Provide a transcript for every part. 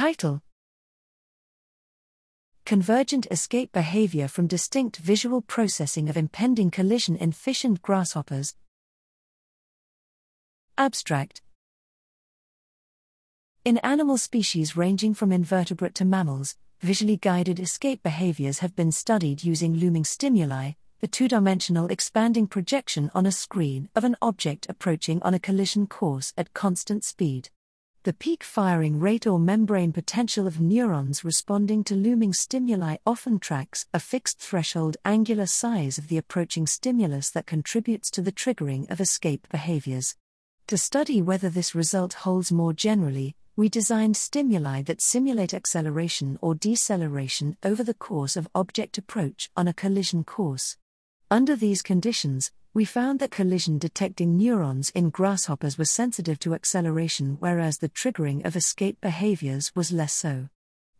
Title Convergent escape behavior from distinct visual processing of impending collision in fish and grasshoppers. Abstract In animal species ranging from invertebrate to mammals, visually guided escape behaviors have been studied using looming stimuli, the two dimensional expanding projection on a screen of an object approaching on a collision course at constant speed. The peak firing rate or membrane potential of neurons responding to looming stimuli often tracks a fixed threshold angular size of the approaching stimulus that contributes to the triggering of escape behaviors. To study whether this result holds more generally, we designed stimuli that simulate acceleration or deceleration over the course of object approach on a collision course. Under these conditions, we found that collision detecting neurons in grasshoppers were sensitive to acceleration, whereas the triggering of escape behaviors was less so.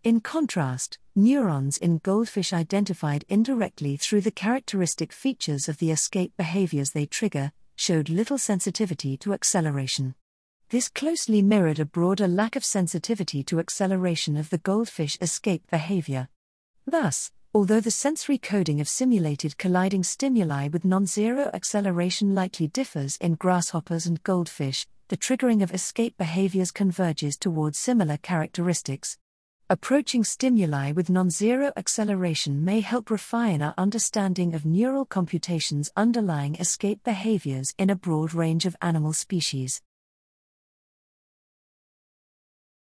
In contrast, neurons in goldfish identified indirectly through the characteristic features of the escape behaviors they trigger showed little sensitivity to acceleration. This closely mirrored a broader lack of sensitivity to acceleration of the goldfish escape behavior. Thus, Although the sensory coding of simulated colliding stimuli with non zero acceleration likely differs in grasshoppers and goldfish, the triggering of escape behaviors converges towards similar characteristics. Approaching stimuli with non zero acceleration may help refine our understanding of neural computations underlying escape behaviors in a broad range of animal species.